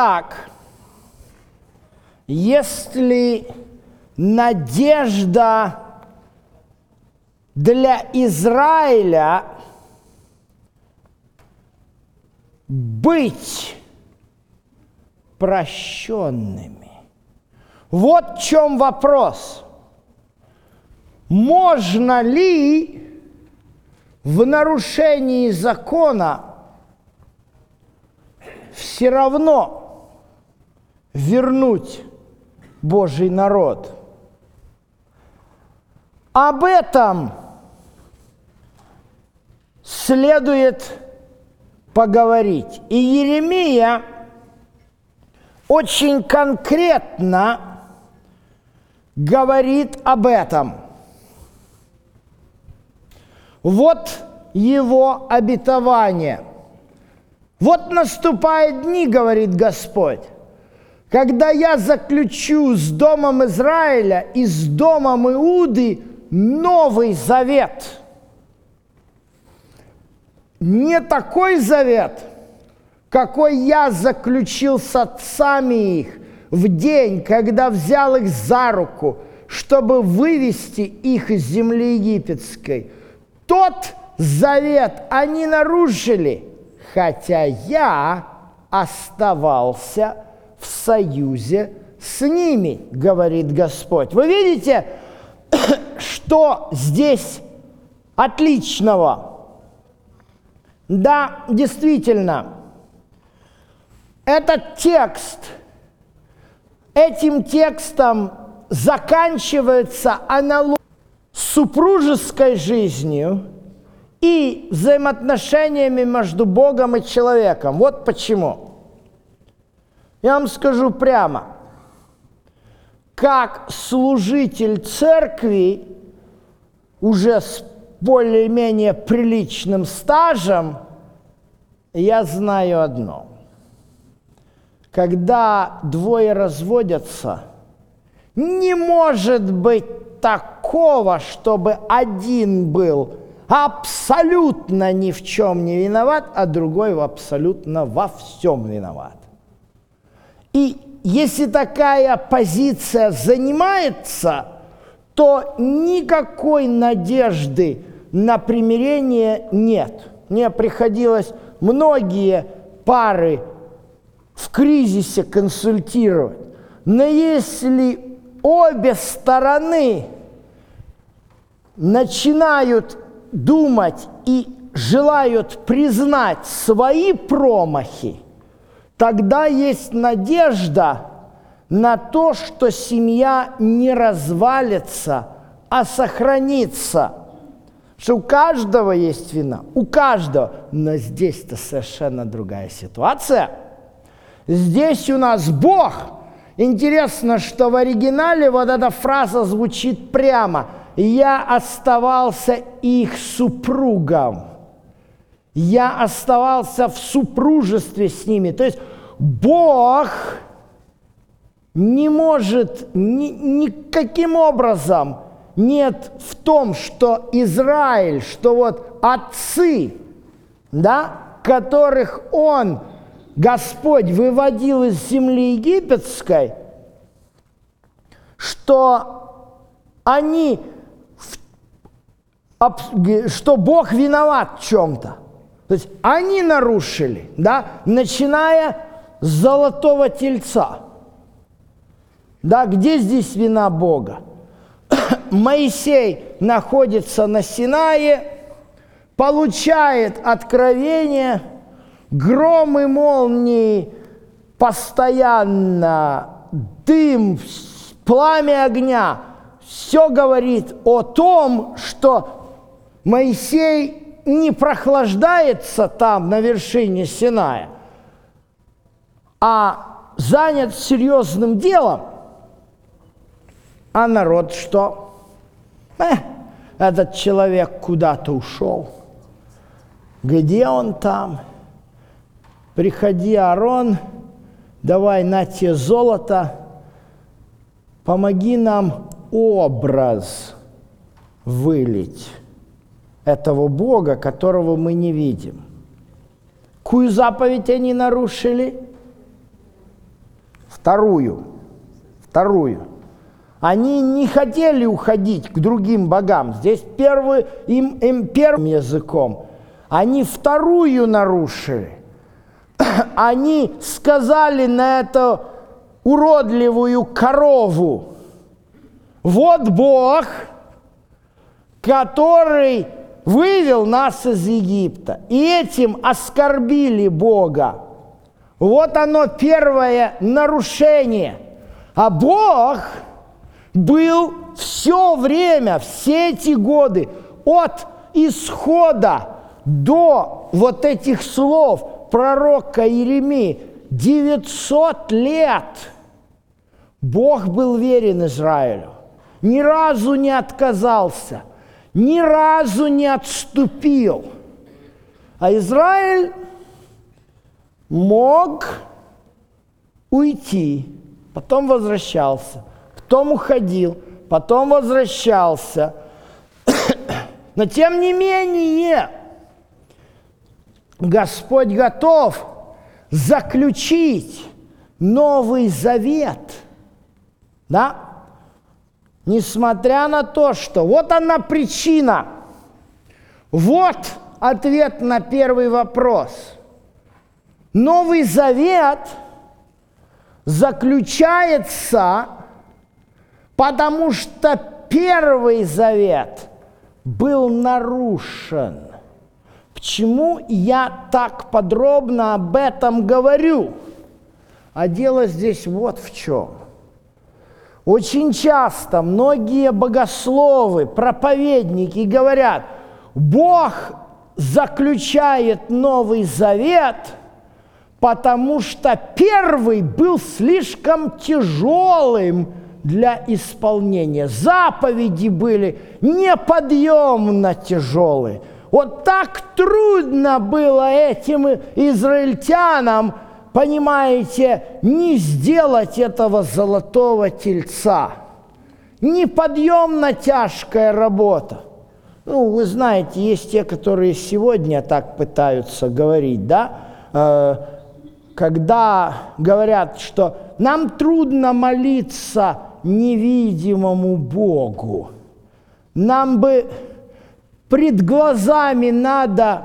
Итак, если надежда для Израиля быть прощенными. Вот в чем вопрос. Можно ли в нарушении закона все равно вернуть Божий народ? Об этом следует поговорить. И Еремия очень конкретно говорит об этом. Вот его обетование. Вот наступают дни, говорит Господь, когда я заключу с домом Израиля и с домом Иуды новый завет. Не такой завет, какой я заключил с отцами их в день, когда взял их за руку, чтобы вывести их из земли египетской. Тот завет они нарушили, хотя я оставался в союзе с ними, говорит Господь. Вы видите, что здесь отличного? Да, действительно, этот текст, этим текстом заканчивается аналогия с супружеской жизнью и взаимоотношениями между Богом и человеком. Вот почему. Я вам скажу прямо – как служитель церкви, уже с более-менее приличным стажем, я знаю одно. Когда двое разводятся, не может быть такого, чтобы один был абсолютно ни в чем не виноват, а другой абсолютно во всем виноват. И если такая позиция занимается, то никакой надежды на примирение нет. Мне приходилось многие пары в кризисе консультировать. Но если обе стороны начинают думать и желают признать свои промахи – тогда есть надежда на то, что семья не развалится, а сохранится. Что у каждого есть вина, у каждого. Но здесь-то совершенно другая ситуация. Здесь у нас Бог. Интересно, что в оригинале вот эта фраза звучит прямо. «Я оставался их супругом» я оставался в супружестве с ними. То есть Бог не может ни, никаким образом нет в том, что Израиль, что вот отцы, да, которых Он, Господь, выводил из земли египетской, что они, что Бог виноват в чем-то. То есть они нарушили, да, начиная золотого тельца. Да, где здесь вина Бога? Моисей находится на Синае, получает откровение, гром и молнии постоянно, дым, пламя огня, все говорит о том, что Моисей не прохлаждается там, на вершине Синая, а занят серьезным делом, а народ что? Э, этот человек куда-то ушел. Где он там? Приходи, Арон, давай на тебе золото, помоги нам образ вылить этого Бога, которого мы не видим. Кую заповедь они нарушили? Вторую. Вторую. Они не хотели уходить к другим богам. Здесь первый, им, им первым языком. Они вторую нарушили. Они сказали на эту уродливую корову, вот Бог, который вывел нас из Египта. И этим оскорбили Бога. Вот оно первое нарушение. А Бог был все время, все эти годы, от исхода до вот этих слов пророка Иеремии, 900 лет Бог был верен Израилю. Ни разу не отказался, ни разу не отступил. А Израиль мог уйти, потом возвращался потом уходил, потом возвращался. Но тем не менее, Господь готов заключить Новый Завет. Да? Несмотря на то, что вот она причина, вот ответ на первый вопрос. Новый Завет заключается потому что Первый Завет был нарушен. Почему я так подробно об этом говорю? А дело здесь вот в чем. Очень часто многие богословы, проповедники говорят, Бог заключает Новый Завет, потому что первый был слишком тяжелым для исполнения. Заповеди были неподъемно тяжелые. Вот так трудно было этим израильтянам, понимаете, не сделать этого золотого тельца. Неподъемно тяжкая работа. Ну, вы знаете, есть те, которые сегодня так пытаются говорить, да, э, когда говорят, что нам трудно молиться невидимому Богу. Нам бы пред глазами надо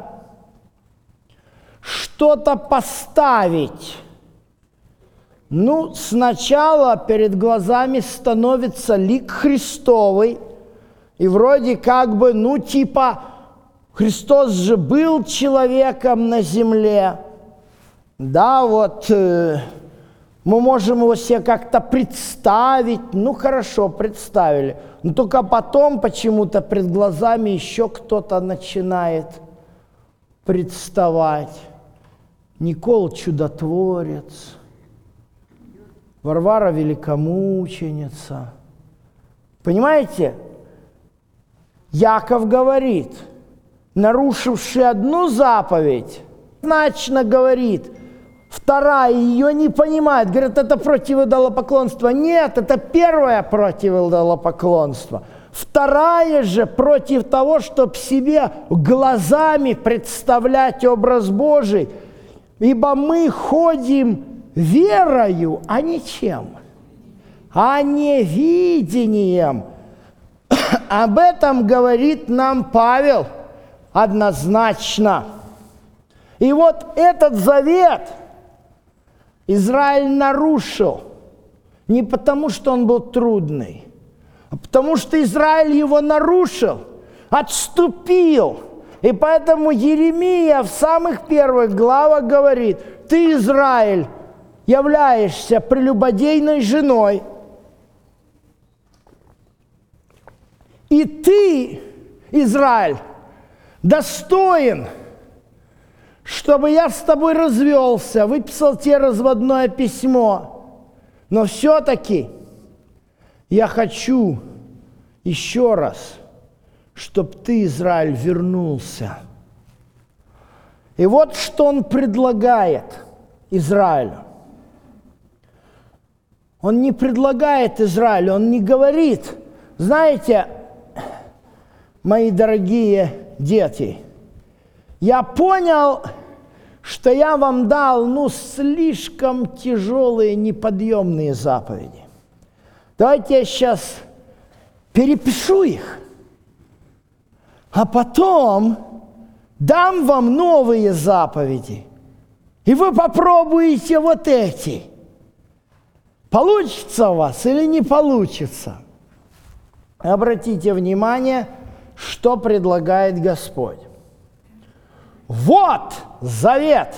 что-то поставить. Ну, сначала перед глазами становится лик Христовый, и вроде как бы, ну, типа, Христос же был человеком на земле. Да, вот э, мы можем его себе как-то представить. Ну хорошо, представили. Но только потом почему-то пред глазами еще кто-то начинает представать. Никол чудотворец, Варвара великомученица. Понимаете? Яков говорит, нарушивший одну заповедь, значно говорит – Вторая ее не понимает, говорят, это противоидолопоклонство. Нет, это первое противоидолопоклонство. Вторая же против того, чтобы себе глазами представлять образ Божий. Ибо мы ходим верою, а не чем, а не видением. Об этом говорит нам Павел однозначно. И вот этот завет – Израиль нарушил не потому, что он был трудный, а потому что Израиль его нарушил, отступил. И поэтому Еремия в самых первых главах говорит, ты, Израиль, являешься прелюбодейной женой, и ты, Израиль, достоин – чтобы я с тобой развелся, выписал тебе разводное письмо. Но все-таки я хочу еще раз, чтобы ты, Израиль, вернулся. И вот что он предлагает Израилю. Он не предлагает Израилю, он не говорит, знаете, мои дорогие дети – я понял, что я вам дал, ну, слишком тяжелые, неподъемные заповеди. Давайте я сейчас перепишу их, а потом дам вам новые заповеди, и вы попробуете вот эти. Получится у вас или не получится? Обратите внимание, что предлагает Господь. Вот завет,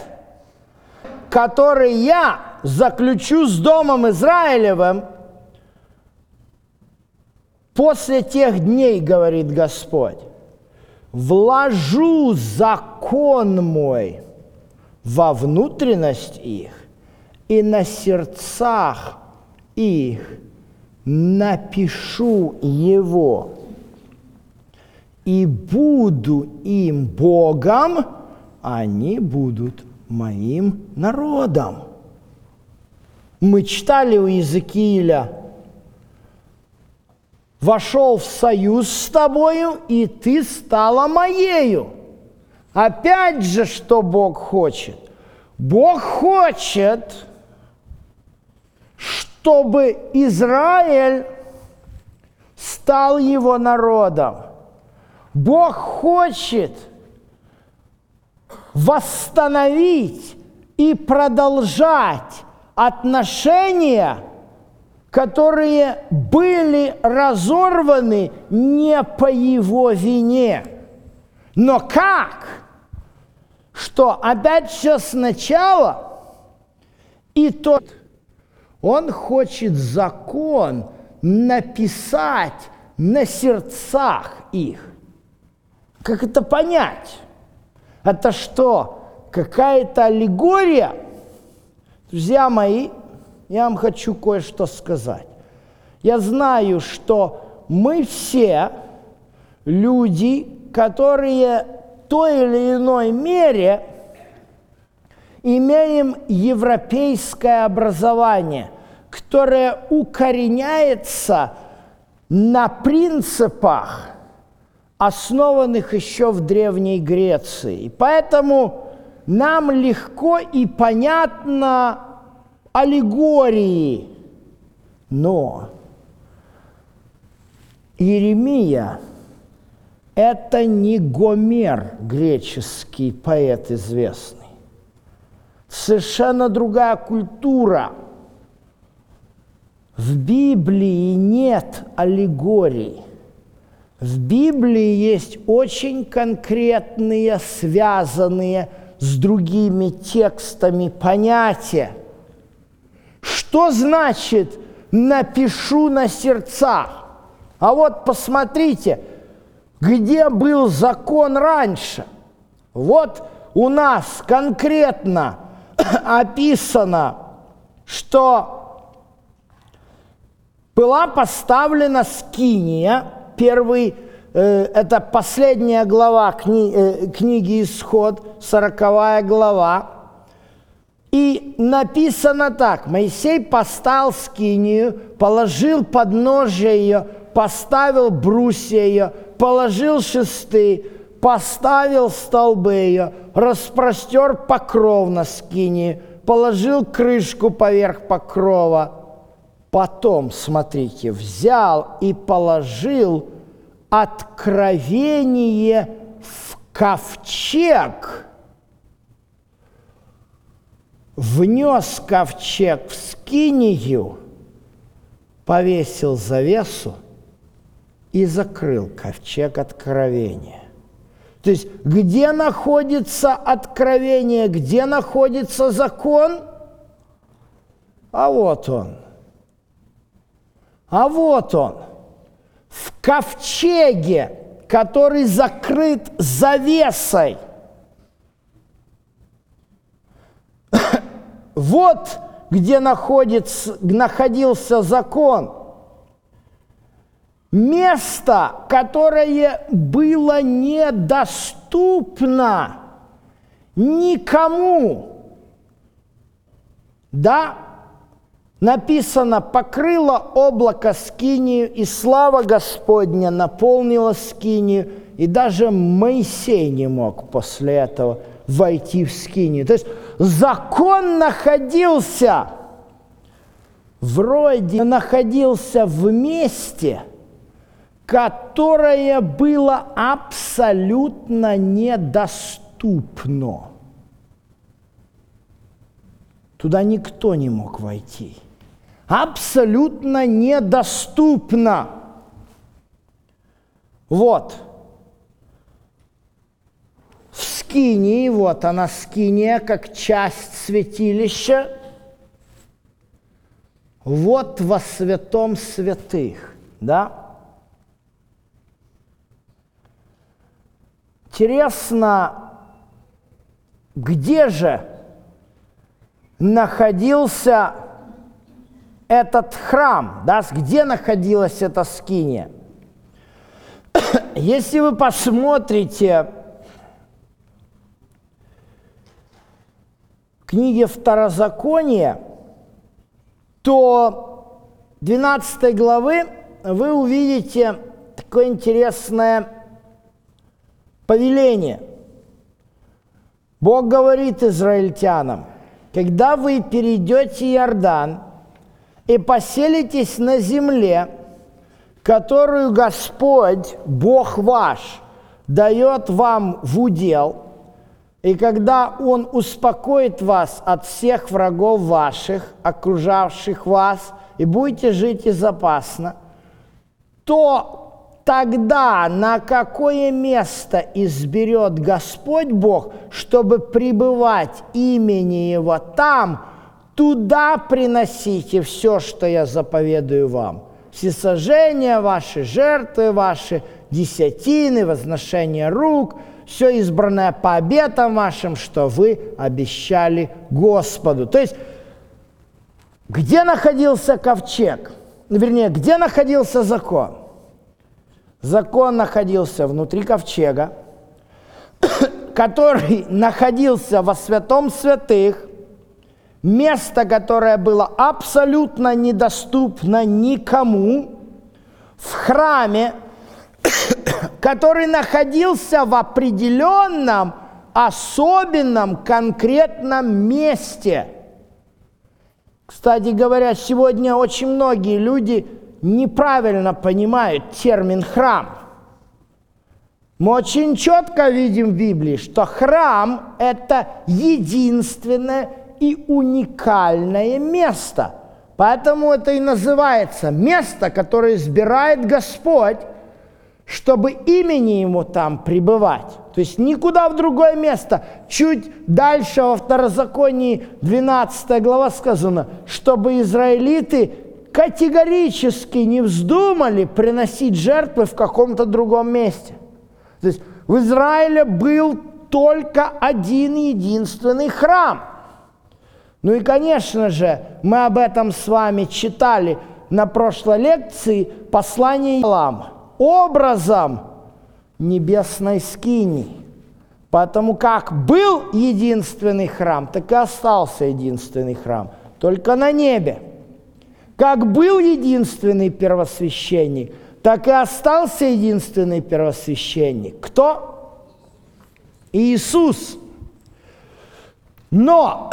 который я заключу с Домом Израилевым после тех дней, говорит Господь, вложу закон мой во внутренность их и на сердцах их напишу его и буду им Богом, они будут моим народом. Мы читали у Иезекииля, вошел в союз с тобою, и ты стала моею. Опять же, что Бог хочет? Бог хочет, чтобы Израиль стал его народом. Бог хочет – восстановить и продолжать отношения, которые были разорваны не по его вине. Но как? Что опять все сначала, и тот, он хочет закон написать на сердцах их. Как это понять? Это что? Какая-то аллегория? Друзья мои, я вам хочу кое-что сказать. Я знаю, что мы все люди, которые в той или иной мере имеем европейское образование, которое укореняется на принципах – основанных еще в Древней Греции. Поэтому нам легко и понятно аллегории. Но Иеремия – это не Гомер, греческий поэт известный. Совершенно другая культура. В Библии нет аллегорий. В Библии есть очень конкретные, связанные с другими текстами понятия. Что значит «напишу на сердцах»? А вот посмотрите, где был закон раньше. Вот у нас конкретно описано, что была поставлена скиния – первый, э, это последняя глава кни, э, книги Исход, сороковая глава. И написано так, Моисей постал скинию, положил подножие ее, поставил брусья ее, положил шесты, поставил столбы ее, распростер покров на скинии, положил крышку поверх покрова – Потом, смотрите, взял и положил откровение в ковчег, внес ковчег в скинию, повесил завесу и закрыл ковчег откровения. То есть, где находится откровение, где находится закон? А вот он – а вот он, в ковчеге, который закрыт завесой. Вот где находится, находился закон. Место, которое было недоступно никому. Да, написано, покрыло облако скинию, и слава Господня наполнила скинию, и даже Моисей не мог после этого войти в скинию. То есть закон находился вроде находился в месте, которое было абсолютно недоступно. Туда никто не мог войти. Абсолютно недоступно. Вот. В Скинии, вот она Скиния, как часть святилища. Вот во святом святых, да? Интересно, где же находился этот храм, да, где находилась эта скиния. Если вы посмотрите книги Второзакония, то 12 главы вы увидите такое интересное повеление. Бог говорит израильтянам – когда вы перейдете Иордан и поселитесь на земле, которую Господь, Бог ваш, дает вам в удел, и когда Он успокоит вас от всех врагов ваших, окружавших вас, и будете жить безопасно, то тогда на какое место изберет Господь Бог, чтобы пребывать имени Его там, туда приносите все, что я заповедую вам. Всесожжения ваши, жертвы ваши, десятины, возношение рук, все избранное по обетам вашим, что вы обещали Господу. То есть, где находился ковчег? Вернее, где находился закон? Закон находился внутри ковчега, который находился во святом святых, место, которое было абсолютно недоступно никому, в храме, который находился в определенном, особенном, конкретном месте. Кстати говоря, сегодня очень многие люди неправильно понимают термин «храм». Мы очень четко видим в Библии, что храм – это единственное и уникальное место. Поэтому это и называется место, которое избирает Господь, чтобы имени Ему там пребывать. То есть никуда в другое место. Чуть дальше во Второзаконии 12 глава сказано, чтобы израилиты категорически не вздумали приносить жертвы в каком-то другом месте. То есть в Израиле был только один единственный храм. Ну и, конечно же, мы об этом с вами читали на прошлой лекции послание Илам образом небесной скини. Потому как был единственный храм, так и остался единственный храм, только на небе. Как был единственный первосвященник, так и остался единственный первосвященник. Кто? Иисус. Но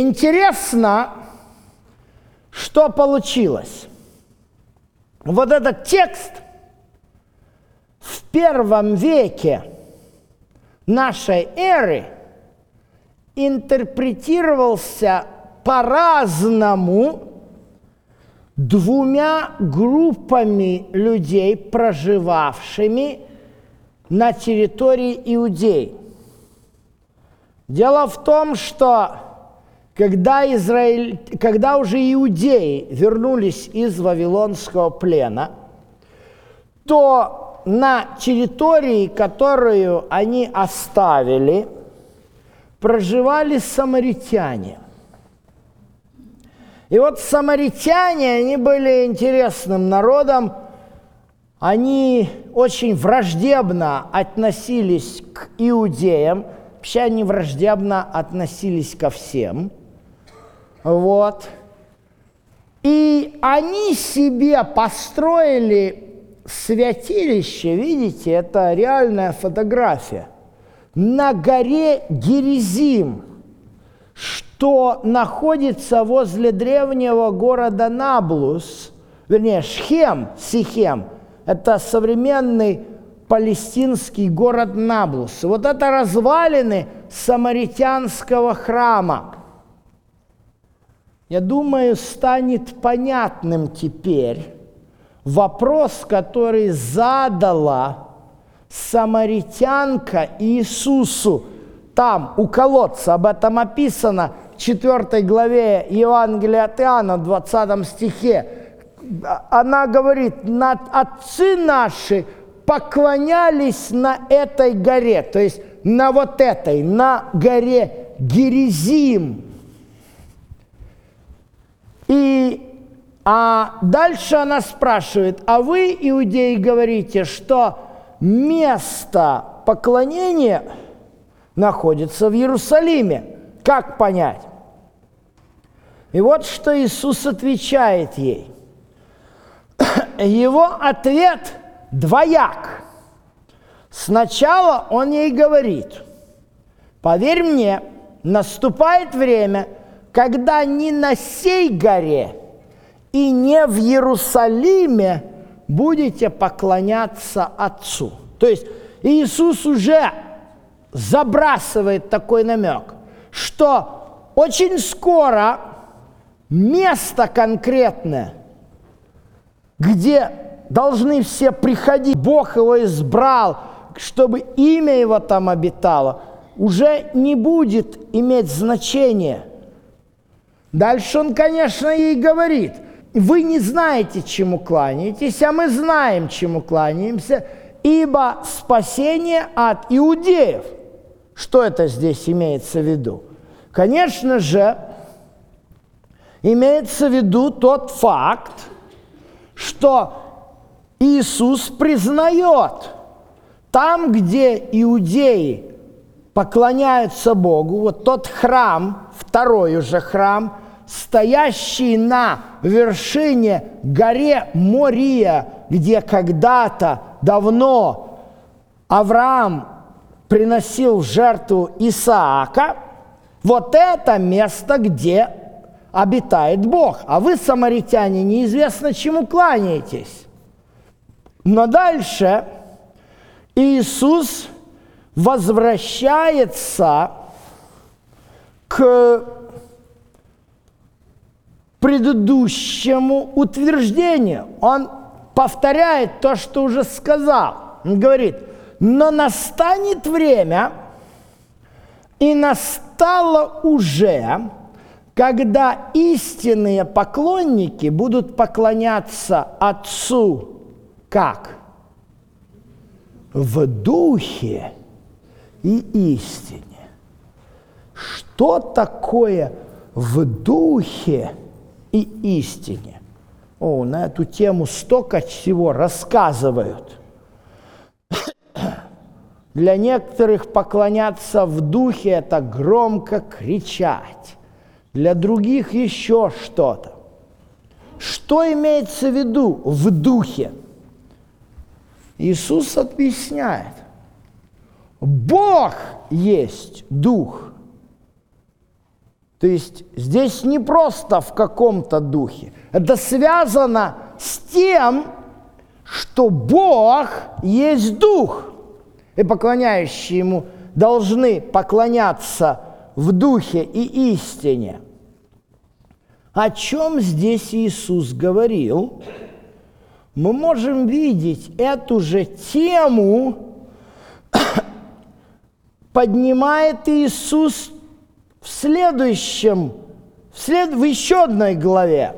интересно, что получилось. Вот этот текст в первом веке нашей эры интерпретировался по-разному двумя группами людей, проживавшими на территории Иудеи. Дело в том, что когда, Израиль, когда уже иудеи вернулись из Вавилонского плена, то на территории, которую они оставили, проживали самаритяне. И вот самаритяне, они были интересным народом, они очень враждебно относились к иудеям, вообще они враждебно относились ко всем. Вот. И они себе построили святилище, видите, это реальная фотография, на горе Герезим, что находится возле древнего города Наблус, вернее, Шхем, Сихем, это современный палестинский город Наблус. Вот это развалины самаритянского храма. Я думаю, станет понятным теперь вопрос, который задала самаритянка Иисусу. Там, у колодца, об этом описано в 4 главе Евангелия от Иоанна, 20 стихе. Она говорит, отцы наши поклонялись на этой горе, то есть на вот этой, на горе Герезим. И а дальше она спрашивает, а вы, иудеи, говорите, что место поклонения находится в Иерусалиме. Как понять? И вот что Иисус отвечает ей. Его ответ – двояк. Сначала он ей говорит, поверь мне, наступает время, когда ни на сей горе и не в Иерусалиме будете поклоняться Отцу. То есть Иисус уже забрасывает такой намек, что очень скоро место конкретное, где должны все приходить. Бог его избрал, чтобы имя его там обитало, уже не будет иметь значения. Дальше он, конечно, ей говорит, вы не знаете, чему кланяетесь, а мы знаем, чему кланяемся, ибо спасение от иудеев. Что это здесь имеется в виду? Конечно же, имеется в виду тот факт, что Иисус признает, там, где иудеи поклоняются Богу, вот тот храм, второй уже храм, стоящий на вершине горе Мория, где когда-то давно Авраам приносил жертву Исаака, вот это место, где обитает Бог. А вы, самаритяне, неизвестно чему кланяетесь. Но дальше Иисус возвращается к предыдущему утверждению. Он повторяет то, что уже сказал. Он говорит, но настанет время, и настало уже, когда истинные поклонники будут поклоняться Отцу как? В духе и истине. Что такое в духе и истине? О, на эту тему столько всего рассказывают. Для некоторых поклоняться в духе – это громко кричать. Для других еще что-то. Что имеется в виду в духе? – Иисус объясняет, Бог есть Дух. То есть здесь не просто в каком-то духе. Это связано с тем, что Бог есть Дух. И поклоняющие Ему должны поклоняться в Духе и истине. О чем здесь Иисус говорил? мы можем видеть эту же тему поднимает Иисус в следующем, в, след, в еще одной главе.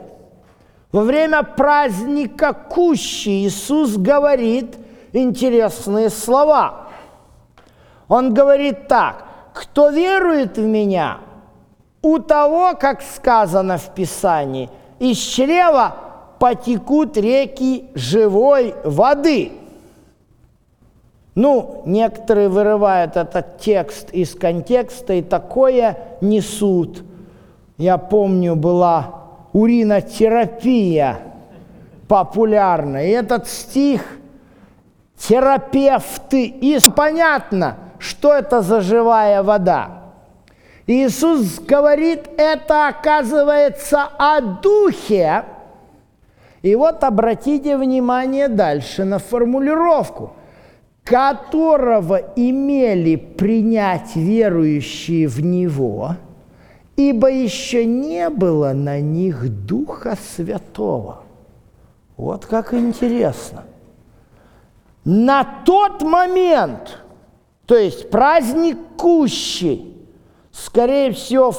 Во время праздника Кущи Иисус говорит интересные слова. Он говорит так, кто верует в Меня, у того, как сказано в Писании, из чрева потекут реки живой воды. Ну, некоторые вырывают этот текст из контекста и такое несут. Я помню, была уринотерапия популярна. И этот стих терапевты. И понятно, что это за живая вода. Иисус говорит, это оказывается о духе. И вот обратите внимание дальше на формулировку, которого имели принять верующие в Него, ибо еще не было на них Духа Святого. Вот как интересно. На тот момент, то есть праздник кущий, скорее всего,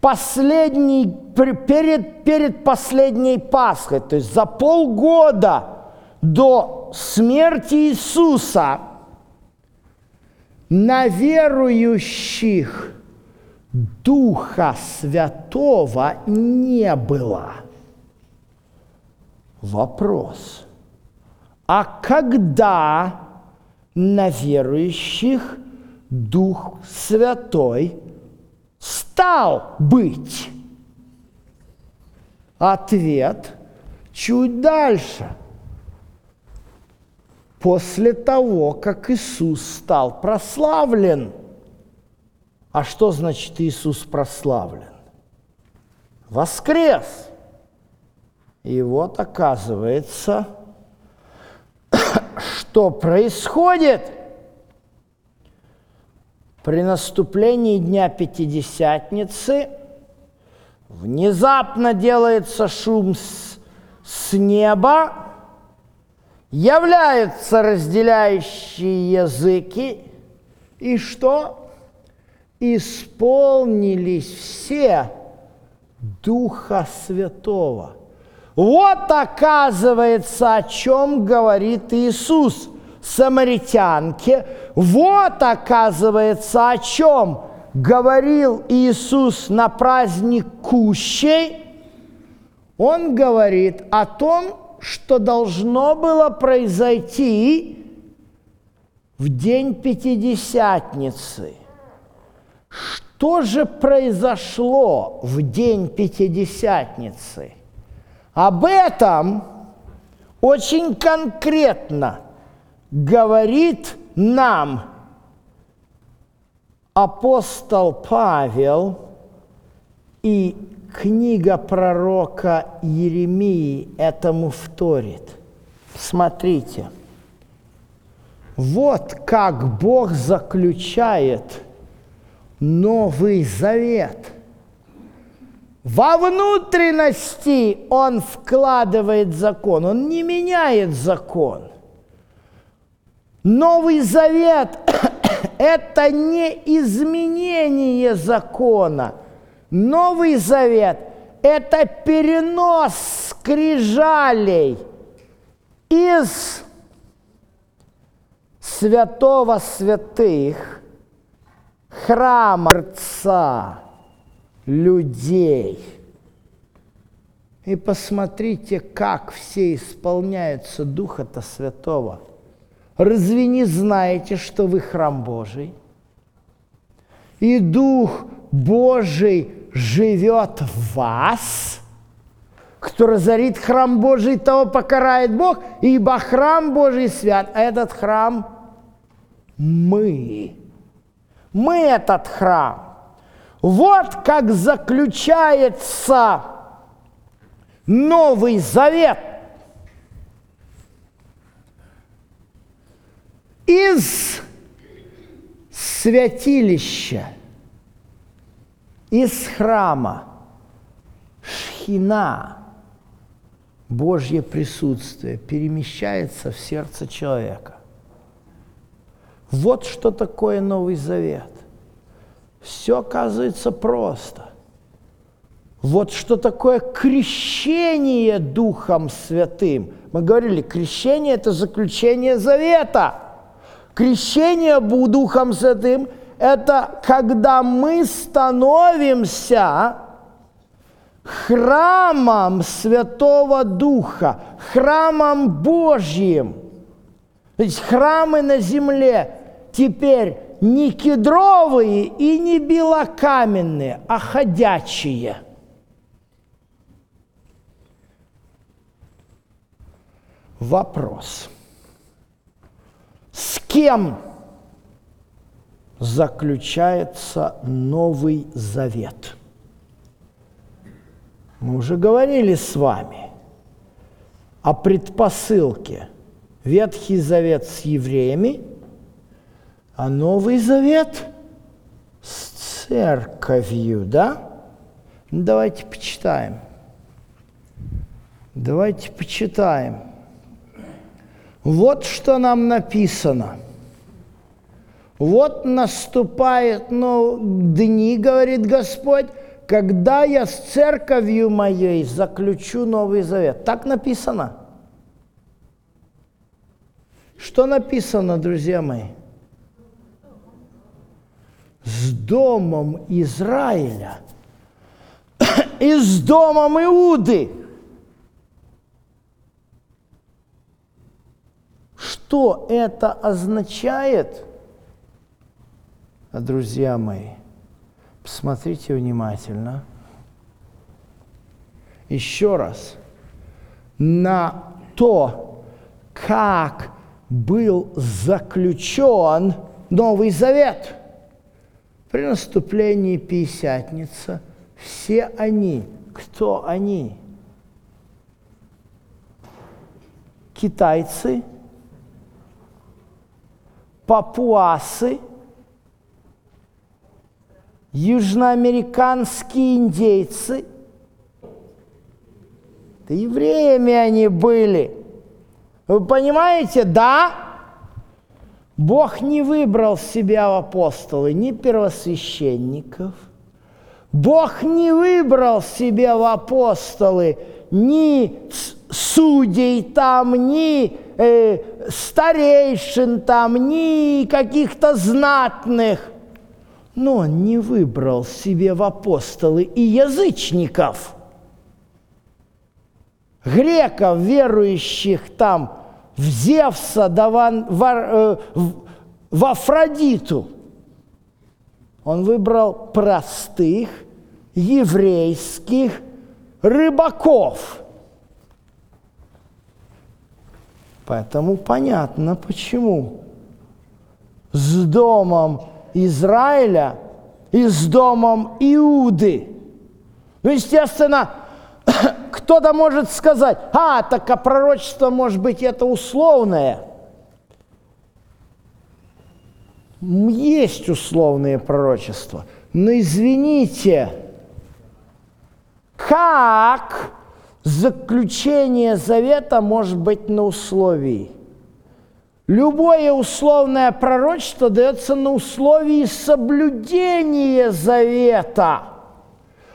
последний, перед, перед последней Пасхой, то есть за полгода до смерти Иисуса, на верующих Духа Святого не было. Вопрос. А когда на верующих Дух Святой стал быть? Ответ чуть дальше. После того, как Иисус стал прославлен. А что значит Иисус прославлен? Воскрес. И вот оказывается, что происходит – при наступлении Дня Пятидесятницы внезапно делается шум с, с неба, являются разделяющие языки, и что? Исполнились все Духа Святого. Вот оказывается, о чем говорит Иисус – самаритянке. Вот, оказывается, о чем говорил Иисус на праздник Кущей. Он говорит о том, что должно было произойти в день Пятидесятницы. Что же произошло в день Пятидесятницы? Об этом очень конкретно – говорит нам апостол Павел и книга пророка Еремии этому вторит. Смотрите, вот как Бог заключает Новый Завет. Во внутренности Он вкладывает закон, Он не меняет закон – Новый Завет – это не изменение закона. Новый Завет – это перенос скрижалей из святого святых, храма Отца, людей. И посмотрите, как все исполняются Духа-то Святого – Разве не знаете, что вы храм Божий? И Дух Божий живет в вас? Кто разорит храм Божий, того покарает Бог, ибо храм Божий свят, а этот храм мы. Мы этот храм. Вот как заключается Новый Завет – из святилища, из храма, шхина, Божье присутствие перемещается в сердце человека. Вот что такое Новый Завет. Все оказывается просто. Вот что такое крещение Духом Святым. Мы говорили, крещение – это заключение завета – Крещение Духом Святым – это когда мы становимся храмом Святого Духа, храмом Божьим. То есть храмы на земле теперь не кедровые и не белокаменные, а ходячие. Вопрос. С кем заключается Новый Завет? Мы уже говорили с вами о предпосылке. Ветхий Завет с евреями, а Новый Завет с церковью, да? Давайте почитаем. Давайте почитаем. Вот что нам написано. Вот наступает ну, дни, говорит Господь, когда я с церковью моей заключу Новый Завет. Так написано. Что написано, друзья мои? С домом Израиля и с домом Иуды. Что это означает, друзья мои? Посмотрите внимательно. Еще раз. На то, как был заключен Новый Завет при наступлении Пятидесятницы. Все они. Кто они? Китайцы, папуасы – южноамериканские индейцы, да евреями они были. Вы понимаете, да? Бог не выбрал себя в апостолы ни первосвященников, Бог не выбрал себя в апостолы ни судей там, ни э, старейшин там, ни каких-то знатных – но он не выбрал себе в апостолы и язычников, греков, верующих там в Зевса, да в, в, э, в Афродиту. Он выбрал простых еврейских рыбаков. Поэтому понятно, почему с домом Израиля и с домом Иуды. Ну, естественно, кто-то может сказать, а, так а пророчество, может быть, это условное. Есть условные пророчества. Но извините, как заключение завета может быть на условии? Любое условное пророчество дается на условии соблюдения завета.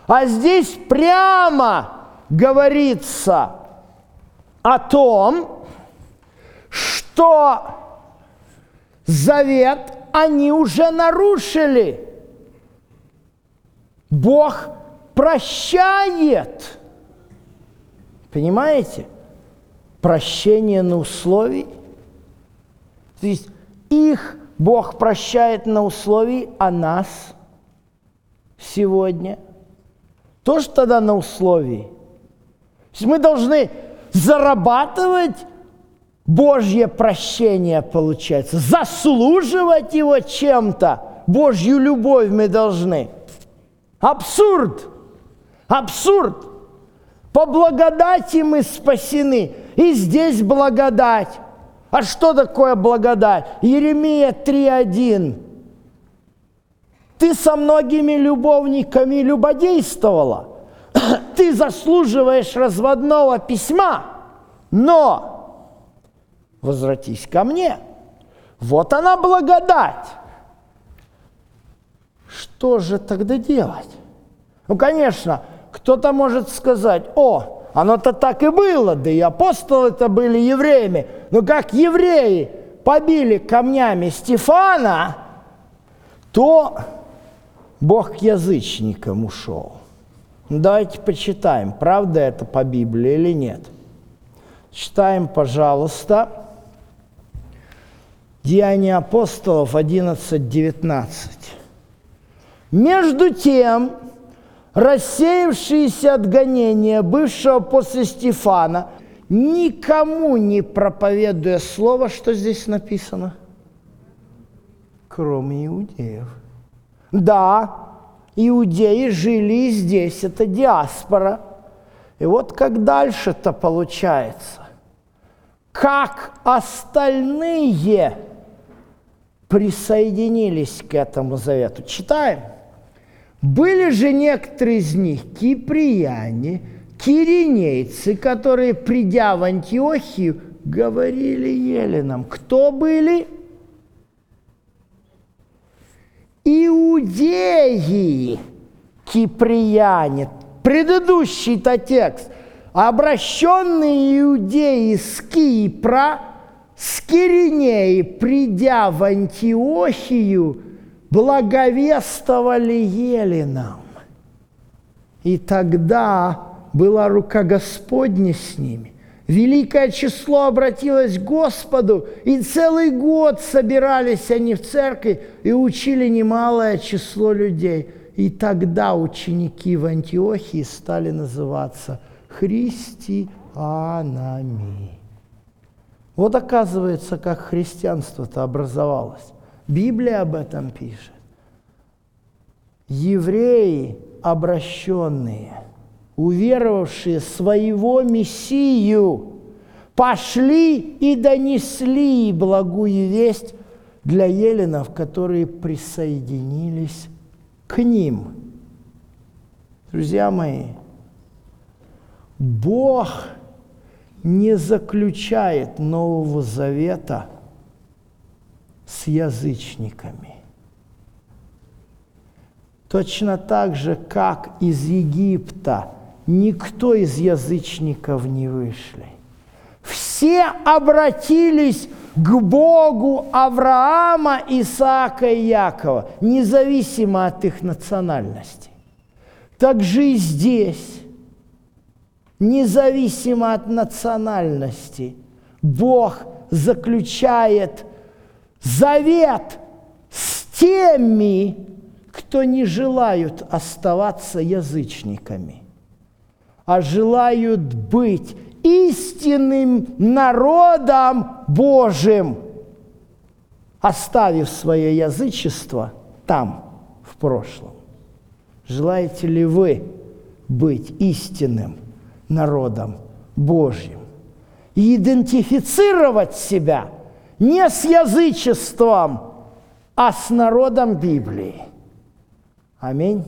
А здесь прямо говорится о том, что завет они уже нарушили. Бог прощает. Понимаете? Прощение на условии – то есть их Бог прощает на условии, а нас сегодня тоже тогда на условии. То есть мы должны зарабатывать Божье прощение, получается, заслуживать его чем-то. Божью любовь мы должны. Абсурд! Абсурд! По благодати мы спасены. И здесь благодать. А что такое благодать? Еремия 3.1. Ты со многими любовниками любодействовала. Ты заслуживаешь разводного письма, но возвратись ко мне. Вот она благодать. Что же тогда делать? Ну, конечно, кто-то может сказать, о, оно-то так и было, да и апостолы-то были евреями. Но как евреи побили камнями Стефана, то Бог к язычникам ушел. Ну, давайте почитаем, правда это по Библии или нет. Читаем, пожалуйста, Деяния апостолов 11.19. Между тем, рассеявшиеся от гонения, бывшего после Стефана, никому не проповедуя слово, что здесь написано, кроме иудеев. Да, иудеи жили здесь, это диаспора. И вот как дальше-то получается? Как остальные присоединились к этому завету? Читаем. Были же некоторые из них киприяне, киринейцы, которые, придя в Антиохию, говорили еленам. Кто были? Иудеи, киприяне. Предыдущий-то текст. Обращенные иудеи с Кипра, с Киринеи, придя в Антиохию, благовествовали еленам. И тогда была рука Господня с ними. Великое число обратилось к Господу, и целый год собирались они в церкви и учили немалое число людей. И тогда ученики в Антиохии стали называться христианами. Вот оказывается, как христианство-то образовалось. Библия об этом пишет. Евреи обращенные – уверовавшие своего Мессию, пошли и донесли благую весть для еленов, которые присоединились к ним. Друзья мои, Бог не заключает Нового Завета с язычниками. Точно так же, как из Египта – никто из язычников не вышли. Все обратились к Богу Авраама, Исаака и Якова, независимо от их национальности. Так же и здесь, независимо от национальности, Бог заключает завет с теми, кто не желают оставаться язычниками а желают быть истинным народом Божьим, оставив свое язычество там, в прошлом. Желаете ли вы быть истинным народом Божьим? И идентифицировать себя не с язычеством, а с народом Библии. Аминь.